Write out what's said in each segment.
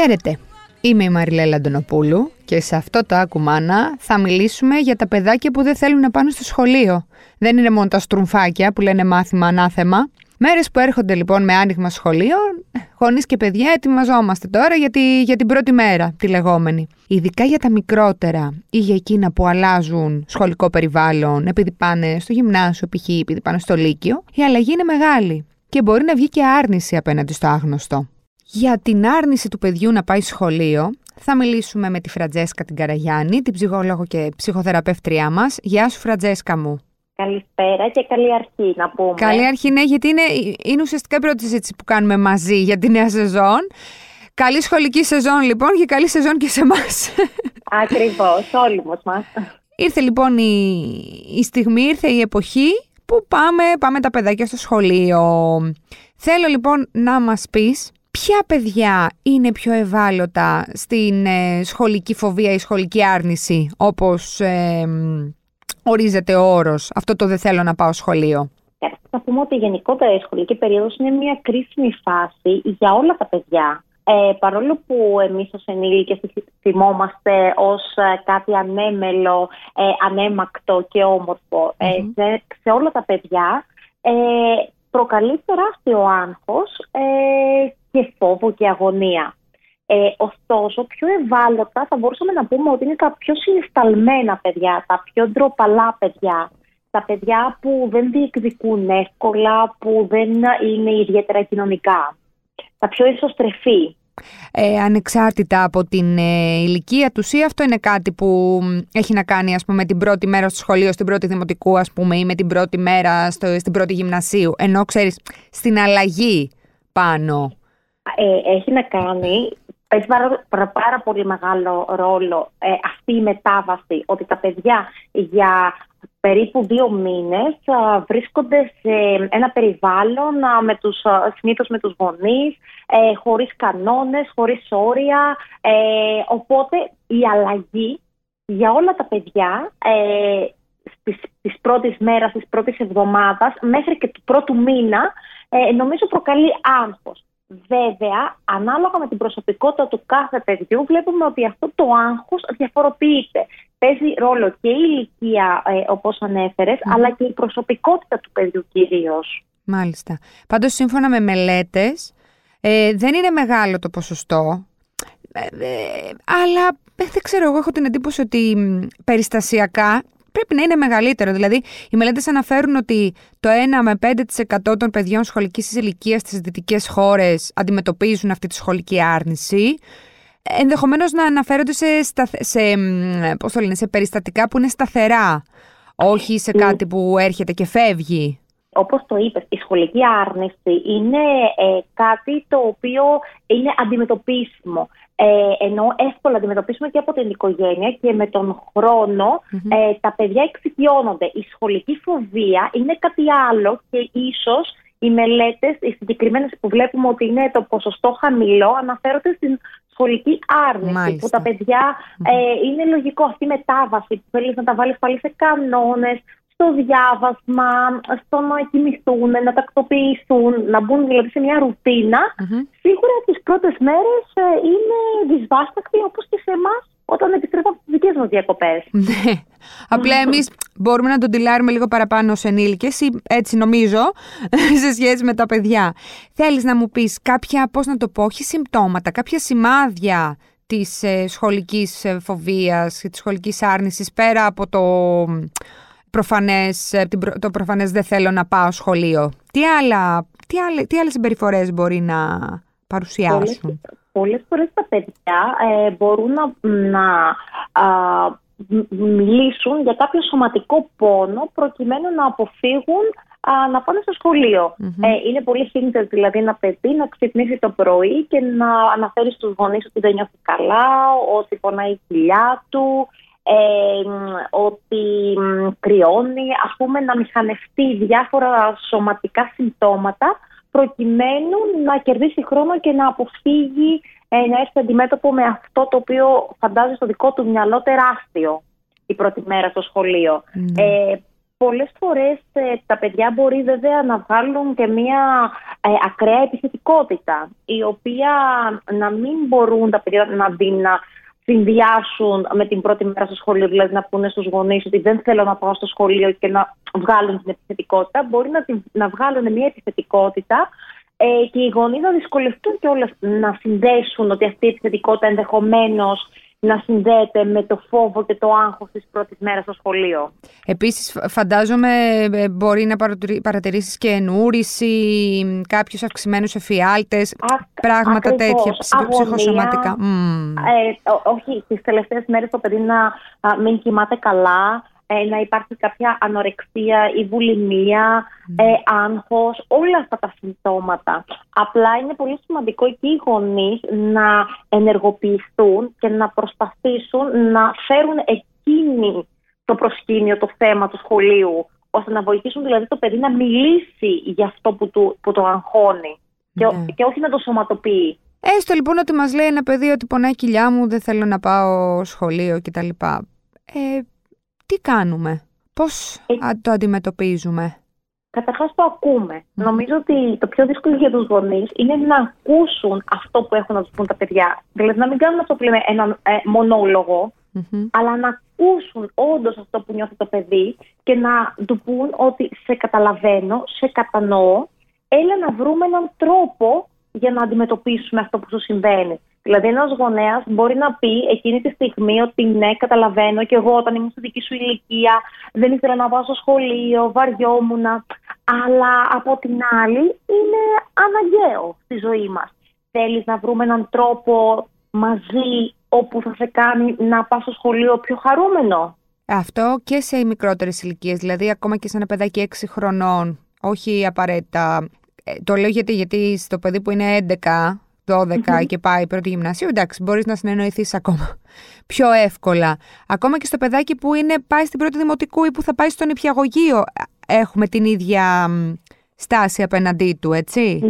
Χαίρετε. Είμαι η Μαριλέλα Αντωνοπούλου και σε αυτό το Άκου Μάνα θα μιλήσουμε για τα παιδάκια που δεν θέλουν να πάνε στο σχολείο. Δεν είναι μόνο τα στρουμφάκια που λένε μάθημα ανάθεμα. Μέρες που έρχονται λοιπόν με άνοιγμα σχολείων, γονείς και παιδιά ετοιμαζόμαστε τώρα για, τη, για την πρώτη μέρα, τη λεγόμενη. Ειδικά για τα μικρότερα ή για εκείνα που αλλάζουν σχολικό περιβάλλον, επειδή πάνε στο γυμνάσιο, π.χ. επειδή πάνε στο Λύκειο, η αλλαγή είναι μεγάλη και μπορεί να βγει και άρνηση απέναντι στο άγνωστο. Για την άρνηση του παιδιού να πάει σχολείο, θα μιλήσουμε με τη Φραντζέσκα την Καραγιάννη, την ψυχολόγο και ψυχοθεραπεύτριά μας. Γεια σου Φραντζέσκα μου. Καλησπέρα και καλή αρχή να πούμε. Καλή αρχή, ναι, γιατί είναι, είναι ουσιαστικά η πρώτη συζήτηση που κάνουμε μαζί για τη νέα σεζόν. Καλή σχολική σεζόν λοιπόν και καλή σεζόν και σε εμάς. Ακριβώς, όλοι μας. Ήρθε λοιπόν η, η στιγμή, ήρθε η εποχή που πάμε, πάμε τα παιδάκια στο σχολείο. Θέλω λοιπόν να μας πεις ποια παιδιά είναι πιο ευάλωτα στην ε, σχολική φοβία ή σχολική άρνηση, όπως ε, ορίζεται ο όρος, αυτό το δεν θέλω να πάω σχολείο. Θα πούμε ότι γενικότερα η σχολική περίοδος είναι μια κρίσιμη φάση για όλα τα παιδιά. Ε, παρόλο που εμείς ως ενήλικες θυμόμαστε ως ε, κάτι ανέμελο, ε, ανέμακτο και ομορφο ε, σε, σε, όλα τα παιδιά ε, προκαλεί τεράστιο άγχος και φόβο και αγωνία. Ε, ωστόσο, πιο ευάλωτα θα μπορούσαμε να πούμε ότι είναι τα πιο συνισταλμένα παιδιά, τα πιο ντροπαλά παιδιά, τα παιδιά που δεν διεκδικούν εύκολα, που δεν είναι ιδιαίτερα κοινωνικά, τα πιο ισοστρεφή. Ε, ανεξάρτητα από την ε, ηλικία τους ή αυτό είναι κάτι που έχει να κάνει ας πούμε την πρώτη μέρα στο σχολείο, στην πρώτη δημοτικού ας πούμε ή με την πρώτη μέρα στο, στην πρώτη γυμνασίου ενώ ξέρεις στην αλλαγή πάνω; Ε, έχει να κάνει παίζει πάρα, πάρα, πολύ μεγάλο ρόλο ε, αυτή η μετάβαση ότι τα παιδιά για περίπου δύο μήνες βρίσκονται σε ένα περιβάλλον με τους, συνήθως με τους γονείς, ε, χωρίς κανόνες, χωρίς όρια. Ε, οπότε η αλλαγή για όλα τα παιδιά ε, στις, στις πρώτες μέρες, στις πρώτες εβδομάδας, μέχρι και του πρώτου μήνα, ε, νομίζω προκαλεί άγχος. Βέβαια, ανάλογα με την προσωπικότητα του κάθε παιδιού, βλέπουμε ότι αυτό το άγχος διαφοροποιείται. Παίζει ρόλο και η ηλικία, ε, όπως αλλά και η προσωπικότητα του παιδιού κυρίως. Μάλιστα. Πάντως, σύμφωνα με μελέτες, ε, δεν είναι μεγάλο το ποσοστό, ε, ε αλλά δεν ξέρω, εγώ έχω την εντύπωση ότι περιστασιακά πρέπει να είναι μεγαλύτερο. Δηλαδή, οι μελέτες αναφέρουν ότι το 1 με 5% των παιδιών σχολικής ηλικίας στις δυτικές χώρες αντιμετωπίζουν αυτή τη σχολική άρνηση. Ενδεχομένως να αναφέρονται σε, σε, πώς το λένε, σε περιστατικά που είναι σταθερά, όχι σε κάτι που έρχεται και φεύγει. Όπως το είπες, η σχολική άρνηση είναι ε, κάτι το οποίο είναι αντιμετωπίσιμο ε, ενώ εύκολα αντιμετωπίσουμε και από την οικογένεια και με τον χρονο ε, τα παιδιά εξοικειώνονται. Η σχολική φοβία είναι κάτι άλλο και ίσως οι μελέτες, οι συγκεκριμένες που βλέπουμε ότι είναι το ποσοστό χαμηλό, αναφέρονται στην σχολική άρνηση, που τα παιδια ε, είναι λογικό αυτή η μετάβαση που θέλεις να τα βάλεις πάλι σε κανόνες, στο διάβασμα, στο να κοιμηθούν, να τακτοποιηθούν, να μπουν δηλαδή σε μια ρουτίνα, mm-hmm. σίγουρα τις πρώτες μέρες ε, είναι δυσβάστακτοι όπως και σε εμάς όταν επιστρέφω από τις δικές μας διακοπές. Ναι. Απλά εμείς μπορούμε να τον τυλάρουμε λίγο παραπάνω ως ενήλικες ή έτσι νομίζω σε σχέση με τα παιδιά. Θέλεις να μου πεις κάποια, πώς να το πω, όχι συμπτώματα, κάποια σημάδια της ε, σχολικής ε, φοβίας, της σχολικής άρνησης πέρα από το προφανές, ε, το προφανές δεν θέλω να πάω σχολείο. Τι, άλλα, τι, άλλα, τι άλλες συμπεριφορές μπορεί να παρουσιάσουν; Πολλές, φορές τα παιδιά ε, μπορούν να, να μιλήσουν για κάποιο σωματικό πόνο προκειμένου να αποφύγουν να πάνε στο σχολειο Ε, είναι πολύ σύνθετο δηλαδή ένα παιδί να ξυπνήσει το πρωί και να αναφέρει στους γονείς ότι δεν νιώθει καλά, ότι πονάει η κοιλιά του, ότι κρυώνει, ας πούμε να μηχανευτεί διάφορα σωματικά συμπτώματα προκειμένου να κερδίσει χρόνο και να αποφύγει ε, να έρθει αντιμέτωπο με αυτό το οποίο φαντάζει στο δικό του μυαλό τεράστιο η πρώτη μέρα στο σχολείο. Ναι. Ε, πολλές φορές ε, τα παιδιά μπορεί βέβαια να βγάλουν και μια ε, ακραία επιθετικότητα, η οποία να μην μπορούν τα παιδιά να την συνδυάσουν με την πρώτη μέρα στο σχολείο, δηλαδή να πούνε στους γονείς ότι δεν θέλω να πάω στο σχολείο και να βγάλουν την επιθετικότητα. Μπορεί να, να βγάλουν μια επιθετικότητα ε, και οι γονείς να δυσκολευτούν και όλα να συνδέσουν ότι αυτή η επιθετικότητα ενδεχομένως να συνδέεται με το φόβο και το άγχος της πρώτης μέρας στο σχολείο. Επίσης φαντάζομαι ε, μπορεί να παρατηρήσεις και εννοούρηση, κάποιους αυξημένους εφιάλτες, πράγματα ακριβώς, τέτοια ψυχοσωματικά. Ε, όχι, τις τελευταίες μέρες το παιδί να μην κοιμάται καλά, ε, να υπάρχει κάποια ανορεξία ή βουλημία, ε, άγχος, όλα αυτά τα συμπτώματα. Απλά είναι πολύ σημαντικό εκεί οι γονείς να ενεργοποιηθούν και να προσπαθήσουν να φέρουν εκείνη το προσκήνιο, το θέμα του σχολείου, ώστε να βοηθήσουν δηλαδή το παιδί να μιλήσει για αυτό που, του, που το αγχώνει και, ναι. και όχι να το σωματοποιεί. Έστω λοιπόν ότι μας λέει ένα παιδί ότι πονάει κοιλιά μου, δεν θέλω να πάω σχολείο κτλ. Ε, τι κάνουμε, πώς ε, το αντιμετωπίζουμε; Καταρχάς το ακούμε. Νομίζω ότι το πιο δύσκολο για τους γονείς είναι να ακούσουν αυτό που έχουν να τους πούν τα παιδιά. Δηλαδή να μην κάνουν αυτό που λέμε ένα ε, μονολογο αλλά να ακούσουν όντως αυτό που νιώθει το παιδί και να του πούν ότι σε καταλαβαίνω, σε κατανοώ, έλα να βρούμε έναν τρόπο για να αντιμετωπίσουμε αυτό που σου συμβαίνει. Δηλαδή, ένας γονέας μπορεί να πει εκείνη τη στιγμή ότι ναι, καταλαβαίνω και εγώ όταν ήμουν στη δική σου ηλικία δεν ήθελα να πάω στο σχολείο, βαριόμουν. Αλλά από την άλλη είναι αναγκαίο στη ζωή μας. Θέλεις να βρούμε έναν τρόπο μαζί όπου θα σε κάνει να πας στο σχολείο πιο χαρούμενο. Αυτό και σε μικρότερες ηλικίες, δηλαδή ακόμα και σε ένα παιδάκι 6 χρονών, όχι απαραίτητα. Ε, το λέω γιατί, γιατί στο παιδί που είναι 11 12 και πάει πρώτη γυμνασίου, εντάξει, μπορείς να συνεννοηθείς ακόμα πιο εύκολα. Ακόμα και στο παιδάκι που είναι, πάει στην πρώτη δημοτικού ή που θα πάει στον νηπιαγωγείο, έχουμε την ίδια στάση απέναντί του, έτσι;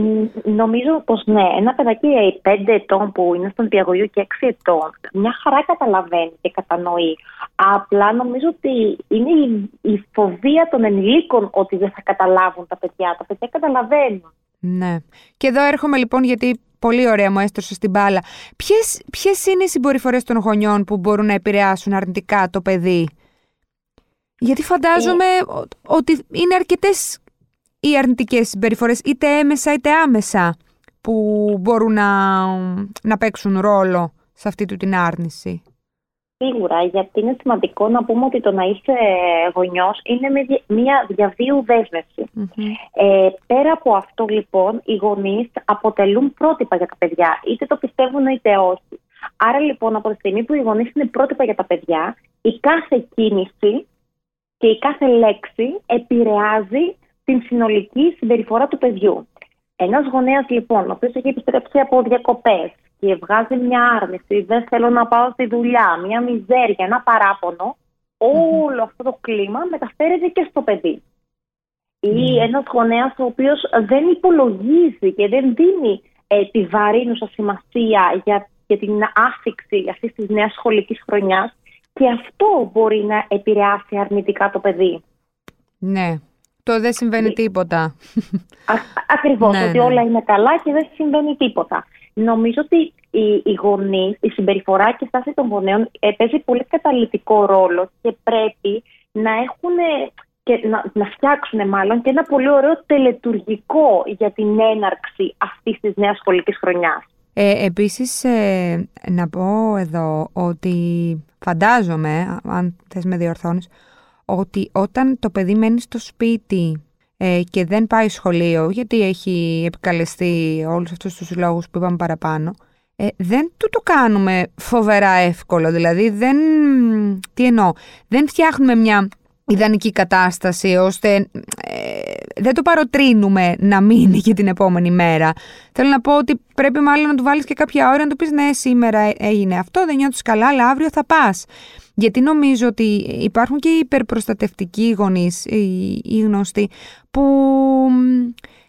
Νομίζω πως ναι. Ένα παιδάκι 5 ετών που είναι στον νηπιαγωγείο και 6 ετών, μια χαρά καταλαβαίνει και κατανοεί. Απλά νομίζω ότι είναι η, η φοβία των ενηλίκων ότι δεν θα καταλάβουν τα παιδιά. Τα παιδιά καταλαβαίνουν. Ναι. Και εδώ έρχομαι λοιπόν γιατί πολύ ωραία μου έστρωσε στην μπάλα. Ποιες, ποιες είναι οι συμπεριφορές των γονιών που μπορούν να επηρεάσουν αρνητικά το παιδί; Γιατί φαντάζομαι ε. ότι είναι αρκετές οι αρνητικές συμπεριφορές, είτε έμεσα είτε άμεσα, που μπορούν να, να παίξουν ρόλο σε αυτή του την άρνηση. Σίγουρα, γιατί είναι σημαντικό να πούμε ότι το να είσαι γονιός είναι μια διαβίου Ε, πέρα από αυτό, λοιπόν, οι γονείς αποτελούν πρότυπα για τα παιδιά, είτε το πιστεύουν είτε όχι. Άρα, λοιπόν, από τη στιγμή που οι γονείς είναι πρότυπα για τα παιδιά, η κάθε κίνηση και η κάθε λέξη επηρεάζει την συνολική συμπεριφορά του παιδιού. Ένας γονέας, λοιπόν, ο οποίος έχει επιστρέψει από διακοπές, και βγάζει μια άρνηση, δεν θέλω να πάω στη δουλειά, μια μιζέρια, ένα παράπονο, όλο αυτό το κλίμα μεταφέρεται και στο παιδί. Ή ένας γονέας ο οποίος δεν υπολογίζει και δεν δίνει ε, τη βαρύνουσα σημασία για, για την άφηξη αυτής της νέας σχολικής χρονιάς και αυτό μπορεί να επηρεάσει αρνητικά το παιδί. Ναι, το δεν συμβαίνει τίποτα. Ακριβώς, ναι, ότι ναι. όλα είναι καλά και δεν συμβαίνει τίποτα. Νομίζω ότι οι, οι γονείς, η συμπεριφορά και η στάση των γονέων ε, παίζει πολύ καταλητικό ρόλο και πρέπει να έχουν και να, να φτιάξουν μάλλον και ένα πολύ ωραίο τελετουργικό για την έναρξη αυτής της νέας σχολικής χρονιάς. Ε, επίσης, ε, να πω εδώ ότι φαντάζομαι, αν θες με διορθώνεις, ότι όταν το παιδί μένει στο σπίτι ε, και δεν πάει σχολείο γιατί έχει επικαλεστεί όλους αυτούς τους λόγους που είπαμε παραπάνω, ε, δεν του το κάνουμε φοβερά εύκολο. Δηλαδή δεν, τι εννοώ, δεν φτιάχνουμε μια ιδανική κατάσταση ώστε ε, δεν το παροτρύνουμε να μείνει για την επόμενη μέρα. Θέλω να πω ότι πρέπει μάλλον να του βάλεις και κάποια ώρα να του πεις ναι σήμερα έγινε αυτό, δεν νιώθεις καλά αλλά αύριο θα πας. Γιατί νομίζω ότι υπάρχουν και οι υπερπροστατευτικοί γονείς, οι, γνωστοί, που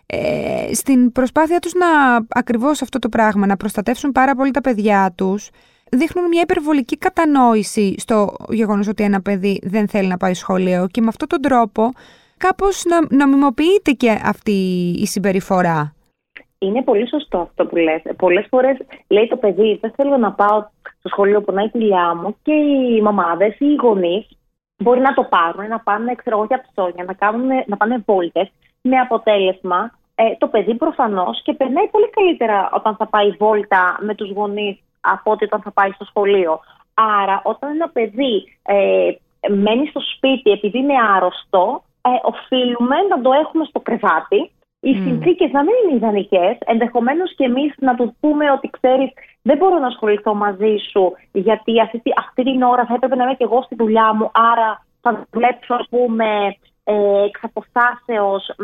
ε, στην προσπάθεια τους να ακριβώς αυτό το πράγμα, να προστατεύσουν πάρα πολύ τα παιδιά τους, δείχνουν μια υπερβολική κατανόηση στο γεγονός ότι ένα παιδί δεν θέλει να πάει σχολείο και με αυτόν τον τρόπο κάπως να, νομιμοποιείται και αυτή η συμπεριφορά; Είναι πολύ σωστό αυτό που λες. Πολλές φορές λέει το παιδί δεν θέλω να πάω στο σχολείο που να η κοιλιά μου και οι μαμάδες ή οι γονείς μπορεί να το πάρουν, να πάνε ξέρω εγώ, για ψώνια, να, κάνουν, να πάνε βόλτες με αποτέλεσμα ε, το παιδί προφανώς και περνάει πολύ καλύτερα όταν θα πάει βόλτα με τους γονείς από ότι όταν θα πάει στο σχολείο. Άρα όταν ένα παιδί ε, μένει στο σπίτι επειδή είναι άρρωστο, ε, οφείλουμε να το έχουμε στο κρεβάτι. Οι mm. συνθήκες να μην είναι ιδανικές. Ενδεχομένως και εμείς να τους πούμε ότι ξέρεις, δεν μπορώ να ασχοληθώ μαζί σου, γιατί αυτή, αυτή την ώρα θα έπρεπε να είμαι και εγώ στη δουλειά μου. Άρα θα δουλέψω, ας πούμε, ε, εξ αποστάσεως.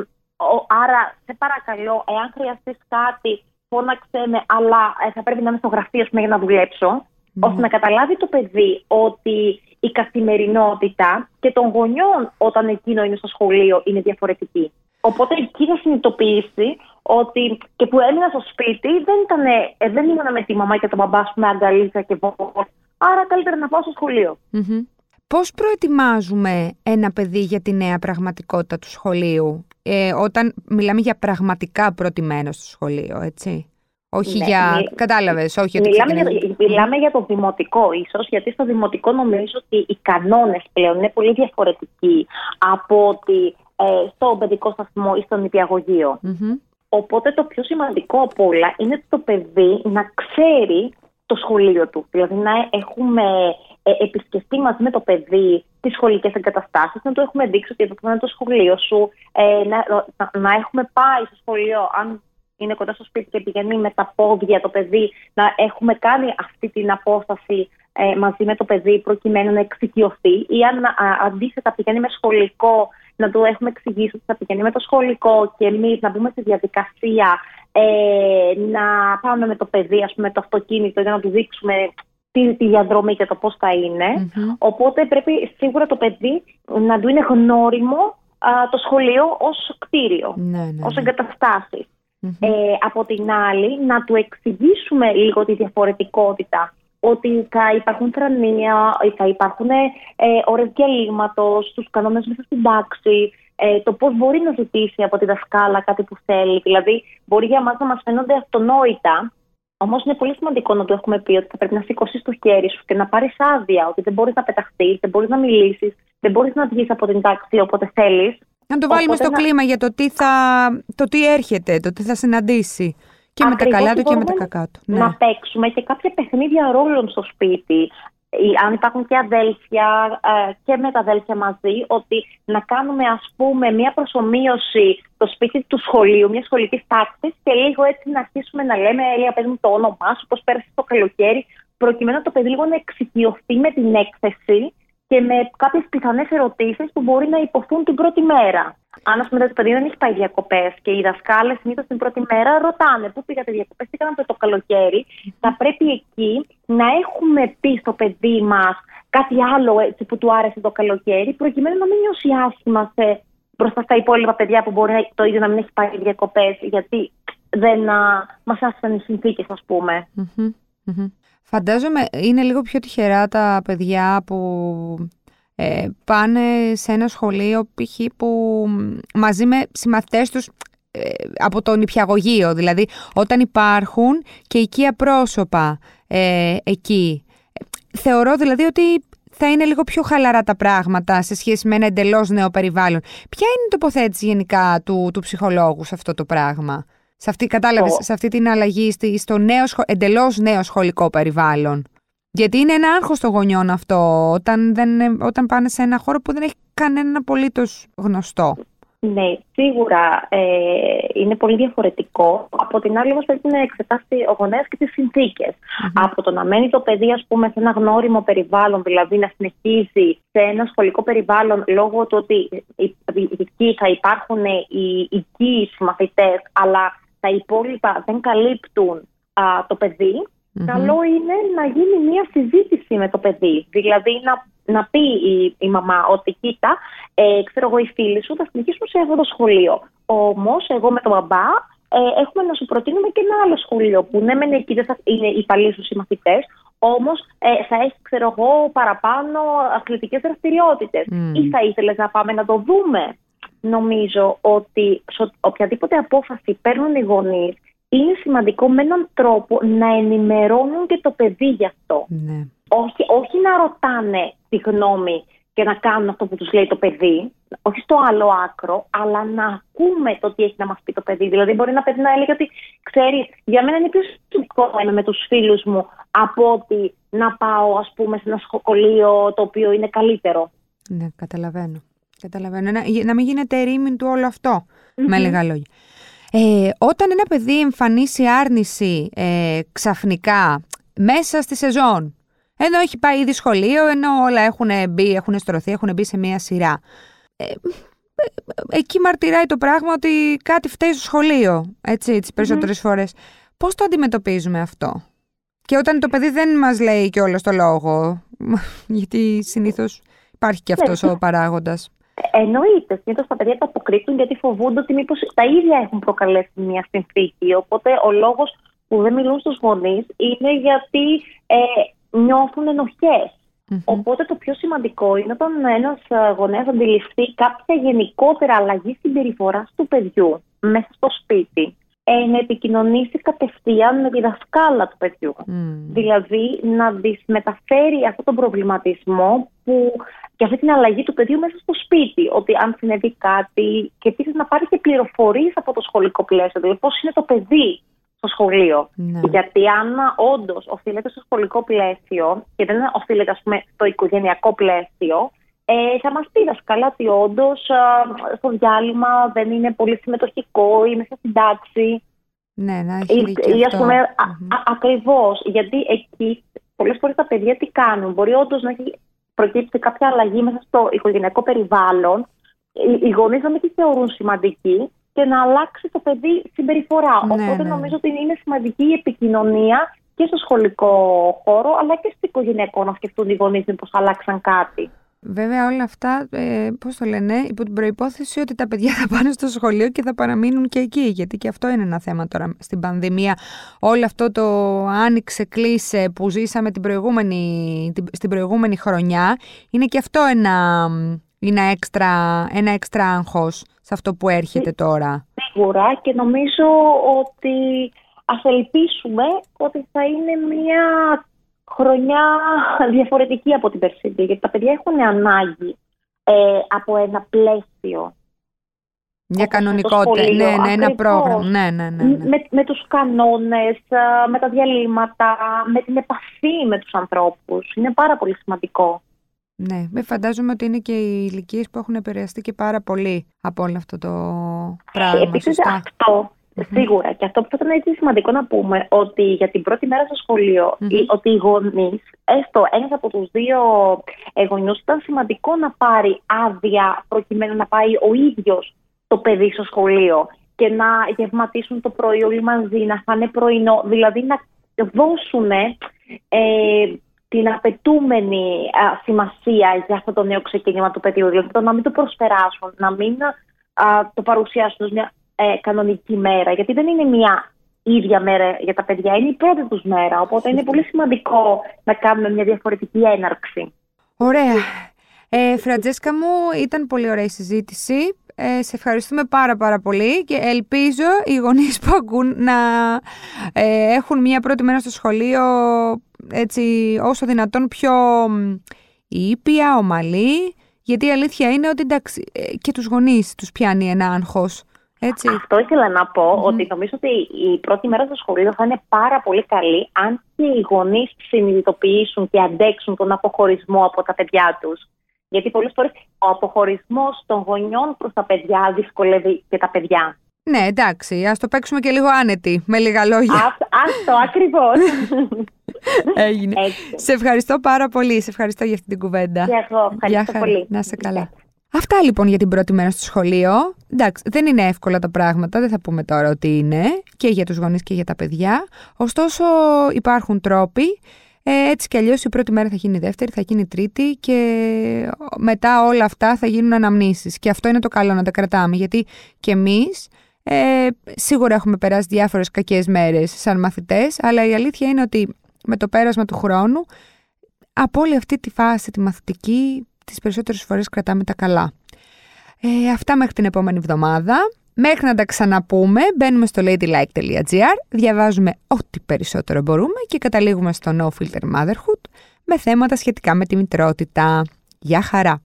Άρα, σε παρακαλώ, εάν χρειαστείς κάτι, φώναξε με, αλλά ε, θα πρέπει να είμαι στο γραφείο για να δουλέψω ώστε να καταλάβει το παιδί ότι η καθημερινότητα και των γονιών όταν εκείνο είναι στο σχολείο είναι διαφορετική. Οπότε εκεί θα συνειδητοποιήσει ότι και που έμεινα στο σπίτι δεν, ήταν, ε, δεν ήμουν με τη μαμά και τον μπαμπά με αγκαλίτσα και βόλτα. Άρα καλύτερα να πάω στο σχολείο. Mm-hmm. Πώς προετοιμάζουμε ένα παιδί για τη νέα πραγματικότητα του σχολείου, ε, όταν μιλάμε για πραγματικά προτιμένος στο σχολείο, έτσι; Όχι ναι, για. Μι... Κατάλαβες, όχι ότι. Μιλάμε, για, μιλάμε για το δημοτικό, ίσως, γιατί στο δημοτικό νομίζω ότι οι κανόνες πλέον είναι πολύ διαφορετικοί από ότι ε, στο παιδικό σταθμό ή στον νηπιαγωγειο Οπότε το πιο σημαντικό από όλα είναι το παιδί να ξέρει το σχολείο του. Δηλαδή να έχουμε ε, επισκεφτεί μαζί με το παιδί τις σχολικές εγκαταστάσεις, να του έχουμε δείξει ότι εδώ είναι το σχολείο σου, ε, να, να, να, έχουμε πάει στο σχολείο, αν είναι κοντά στο σπίτι και πηγαίνει με τα πόδια το παιδί, να έχουμε κάνει αυτή την απόσταση ε, μαζί με το παιδί προκειμένου να εξοικειωθεί ή αν α, αντίθετα πηγαίνει με σχολικό να του έχουμε εξηγήσει ότι θα πηγαίνει με το σχολικό και εμείς να μπούμε στη διαδικασία ε, να πάμε με το παιδί, ας πούμε, το αυτοκίνητο για να του δείξουμε τη, τη διαδρομή και το πώς θα ειναι Οπότε πρέπει σίγουρα το παιδί να του είναι γνώριμο το σχολείο ως κτίριο, ναι, ναι, ως ναι. Εγκαταστασεις Ε, από την άλλη, να του εξηγήσουμε λίγο τη διαφορετικότητα ότι θα υπάρχουν τρανία, θα υπάρχουν ε, ώρες διαλύματος, τους κανόνες μέσα στην τάξη, ε, το πώς μπορεί να ζητήσει από τη δασκάλα κάτι που θέλει. Δηλαδή, μπορεί για μας να μας φαίνονται αυτονόητα, Όμως είναι πολύ σημαντικό να του έχουμε πει ότι θα πρέπει να σηκώσει το χέρι σου και να πάρεις άδεια, ότι δεν μπορείς να πεταχτείς, δεν μπορείς να μιλήσεις, δεν μπορείς να βγεις από την τάξη όποτε θέλεις. Να το βάλουμε στο κλίμα για το τι, θα, το τι έρχεται, το τι θα συναντήσει. Και με τα καλά του και με τα κακά του. Ναι. Να παίξουμε και κάποια παιχνίδια ρόλων στο σπίτι. Αν υπάρχουν και αδέλφια ε, και με τα αδέλφια μαζί, ότι να κάνουμε ας πούμε μια προσωμείωση στο σπίτι του σχολείου, μια σχολική τάξη και λίγο έτσι να αρχίσουμε να λέμε, Ελία, πες μου το όνομά σου, πώς πέρασε το καλοκαίρι, προκειμένου το παιδί λίγο να εξοικειωθεί με την έκθεση και με κάποιες πιθανές ερωτήσεις που μπορεί να υποθούν την πρώτη μέρα. Αν ας πούμε το παιδί δεν έχει πάει διακοπές και οι δασκάλες συνήθως την πρώτη μέρα ρωτάνε πού πήγατε διακοπές, τι κάνατε το καλοκαίρι, θα πρέπει εκεί να έχουμε πει στο παιδί μας κάτι άλλο έτσι, που του άρεσε το καλοκαίρι, προκειμένου να μην νιώσει άσχημα σε, μπροστά στα υπόλοιπα παιδιά που μπορεί το ίδιο να μην έχει πάει διακοπές, γιατί δεν μας άφησαν οι συνθήκες, ας πουμε Φαντάζομαι είναι λίγο πιο τυχερά τα παιδιά που ε, πάνε σε ένα σχολείο π.χ. που μαζί με συμμαθητές τους ε, από το νηπιαγωγείο, δηλαδή όταν υπάρχουν και οικία πρόσωπα ε, εκεί. Θεωρώ δηλαδή ότι θα είναι λίγο πιο χαλαρά τα πράγματα σε σχέση με ένα εντελώς νέο περιβάλλον. Ποια είναι η τοποθέτηση γενικά του, του ψυχολόγου σε αυτό το πράγμα; Σε αυτή, κατάλαβες, σε αυτή την αλλαγή στο νέο, εντελώς νέο σχολικό περιβάλλον. Γιατί είναι ένα άγχος των γονιών αυτό, όταν, δεν, όταν πάνε σε ένα χώρο που δεν έχει κανένα απολύτως γνωστό. Ναι, σίγουρα ε, είναι πολύ διαφορετικό. Από την άλλη, όμως, πρέπει να εξετάσει ο γονέας και τις συνθηκε Από το να μένει το παιδί, ας πούμε, σε ένα γνώριμο περιβάλλον, δηλαδή να συνεχίζει σε ένα σχολικό περιβάλλον λόγω του ότι εκεί θα υπάρχουν οι οικοί μαθητές, αλλά τα υπόλοιπα δεν καλύπτουν το παιδί, καλό είναι να γίνει μια συζήτηση με το παιδί. Δηλαδή να, να πει η, η μαμά ότι κοίτα, ε, ξέρω εγώ οι φίλοι σου θα συνεχίσουν σε αυτό το σχολείο. Όμως, εγώ με τον μπαμπά ε, έχουμε να σου προτείνουμε και ένα άλλο σχολείο που ναι, μεν εκεί δεν θα είναι οι παλιοί σου συμμαθητές, Όμως ε, θα έχει, ξέρω εγώ, παραπάνω αθλητικές δραστηριότητες. Ή θα ήθελες να πάμε να το δούμε. Νομίζω ότι σε οποιαδήποτε απόφαση παίρνουν οι γονείς, είναι σημαντικό με έναν τρόπο να ενημερώνουν και το παιδί γι' αυτό. Ναι. Όχι, όχι να ρωτάνε τη γνώμη και να κάνουν αυτό που τους λέει το παιδί, όχι στο άλλο άκρο, αλλά να ακούμε το τι έχει να μας πει το παιδί. Δηλαδή μπορεί ένα παιδί να έλεγε ότι, ξέρεις, για μένα είναι πιο σημαντικό να είμαι με τους φίλους μου από ότι να πάω, ας πούμε, σε ένα σχολείο το οποίο είναι καλύτερο. Ναι, καταλαβαίνω. Καταλαβαίνω. Να, να μην γίνεται ερήμην του όλο με λίγα λόγια. Ε, όταν ένα παιδί εμφανίσει άρνηση ε, ξαφνικά μέσα στη σεζόν, ενώ έχει πάει ήδη σχολείο, ενώ όλα έχουν μπει, έχουν στρωθεί, έχουν μπει σε μία σειρά. Ε, εκεί μαρτυράει το πράγμα ότι κάτι φταίει στο σχολείο, έτσι, τις περισσότερες φορές. Πώς το αντιμετωπίζουμε αυτό; Και όταν το παιδί δεν μας λέει και όλο το λόγο, γιατί συνήθως υπάρχει και αυτός ναι. ο παράγοντας. Εννοείται. Συνήθως τα παιδιά τα αποκρύπτουν γιατί φοβούνται ότι μήπως τα ίδια έχουν προκαλέσει μια συνθήκη. Οπότε ο λόγος που δεν μιλούν στους γονείς είναι γιατί ε, νιώθουν Οπότε το πιο σημαντικό είναι όταν ένας γονέας αντιληφθεί κάποια γενικότερα αλλαγή συμπεριφορά του παιδιού μέσα στο σπίτι. Ε, να επικοινωνήσει κατευθείαν με τη δασκάλα του παιδιού. Δηλαδή να τη μεταφέρει αυτόν τον προβληματισμό που, και αυτή την αλλαγή του παιδιού μέσα στο σπίτι. Ότι αν συνέβη κάτι και επίσης να πάρει και πληροφορίες από το σχολικό πλαίσιο. Δηλαδή πώς είναι το παιδί στο σχολείο. Ναι. Γιατί αν όντως οφείλεται στο σχολικό πλαίσιο και δεν οφείλεται ας πούμε, στο οικογενειακό πλαίσιο, ε, θα μας πει δασκάλα ότι όντως στο διάλειμμα δεν είναι πολύ συμμετοχικό ή μέσα στην τάξη. Ναι, να έχει ή, ή, ας πούμε, mm-hmm. ακριβώς, γιατί εκεί πολλές φορές τα παιδιά τι κάνουν. Μπορεί όντως να έχει προκύψει κάποια αλλαγή μέσα στο οικογενειακό περιβάλλον, οι, οι γονείς να μην τη θεωρούν σημαντική και να αλλάξει το παιδί συμπεριφορά. Ναι, Οπότε ναι. νομίζω ότι είναι σημαντική η επικοινωνία και στο σχολικό χώρο, αλλά και στο οικογενειακό να σκεφτούν οι γονείς μήπως αλλάξαν κάτι. Βέβαια όλα αυτά, ε, πώς το λένε, υπό την προϋπόθεση ότι τα παιδιά θα πάνε στο σχολείο και θα παραμείνουν και εκεί, γιατί και αυτό είναι ένα θέμα τώρα στην πανδημία. Όλο αυτό το άνοιξε, κλείσε που ζήσαμε την προηγούμενη, την, στην προηγούμενη χρονιά, είναι και αυτό ένα, ένα έξτρα, ένα έξτρα άγχος σε αυτό που έρχεται τώρα. Σίγουρα και νομίζω ότι ας ελπίσουμε ότι θα είναι μια χρονιά διαφορετική από την περσίνη, γιατί τα παιδιά έχουν ανάγκη ε, από ένα πλαίσιο. Μια κανονικότητα, ναι, ναι, ένα πρόγραμμα. Ναι, ναι, ναι, ναι. Με, με τους κανόνες, με τα διαλύματα, με την επαφή με τους ανθρώπους. Είναι πάρα πολύ σημαντικό. Ναι, με φαντάζομαι ότι είναι και οι ηλικίες που έχουν επηρεαστεί και πάρα πολύ από όλο αυτό το πράγμα. Επίσης αυτό Σίγουρα. Και αυτό που θα ήταν έτσι σημαντικό να πούμε ότι για την πρώτη μέρα στο σχολείο, ότι οι γονείς, έστω ένας από τους δύο γονιούς, ήταν σημαντικό να πάρει άδεια προκειμένου να πάει ο ίδιος το παιδί στο σχολείο και να γευματίσουν το πρωί όλοι μαζί, να φάνε πρωινό, δηλαδή να δώσουν ε, την απαιτούμενη σημασία για αυτό το νέο ξεκίνημα του παιδιού. Δηλαδή το να μην το προσπεράσουν, να μην το παρουσιάσουν ως μια ε, κανονική μέρα, γιατί δεν είναι μια ίδια μέρα για τα παιδιά, είναι η πρώτη τους μέρα, οπότε είναι πολύ σημαντικό να κάνουμε μια διαφορετική έναρξη. Ωραία. Ε, Φραντζέσκα μου, ήταν πολύ ωραία η συζήτηση. Ε, σε ευχαριστούμε πάρα πάρα πολύ και ελπίζω οι γονείς που ακούν να ε, έχουν μια πρώτη μέρα στο σχολείο έτσι όσο δυνατόν πιο ήπια, ομαλή γιατί η αλήθεια είναι ότι εντάξει, ε, και τους γονείς τους πιάνει ένα άγχος έτσι. Αυτό ήθελα να πω ότι νομίζω ότι η πρώτη μέρα στο σχολείο θα είναι πάρα πολύ καλή αν και οι γονείς συνειδητοποιήσουν και αντέξουν τον αποχωρισμό από τα παιδιά τους. Γιατί πολλές φορές ο αποχωρισμός των γονιών προς τα παιδιά δυσκολεύει και τα παιδιά. Ναι, εντάξει, ας το παίξουμε και λίγο άνετη, με λίγα λόγια. Αυτό ακριβώς. Έγινε. Σε ευχαριστώ πάρα πολύ. Σε ευχαριστώ για αυτή την κουβέντα. Και εγώ, ευχαριστώ πολύ. Να είσαι καλά. Αυτά λοιπόν για την πρώτη μέρα στο σχολείο. Εντάξει, δεν είναι εύκολα τα πράγματα, δεν θα πούμε τώρα ότι είναι και για τους γονείς και για τα παιδιά. Ωστόσο υπάρχουν τρόποι. Ε, έτσι κι αλλιώς η πρώτη μέρα θα γίνει η δεύτερη, θα γίνει η τρίτη και μετά όλα αυτά θα γίνουν αναμνήσεις. Και αυτό είναι το καλό να τα κρατάμε γιατί και εμείς ε, σίγουρα έχουμε περάσει διάφορες κακές μέρες σαν μαθητές αλλά η αλήθεια είναι ότι με το πέρασμα του χρόνου, από όλη αυτή τη φάση, τη μαθητική, τις περισσότερες φορές κρατάμε τα καλά. Ε, αυτά μέχρι την επόμενη εβδομάδα. Μέχρι να τα ξαναπούμε, μπαίνουμε στο ladylike.gr, διαβάζουμε ό,τι περισσότερο μπορούμε και καταλήγουμε στο No Filter Motherhood με θέματα σχετικά με τη μητρότητα. Γεια χαρά!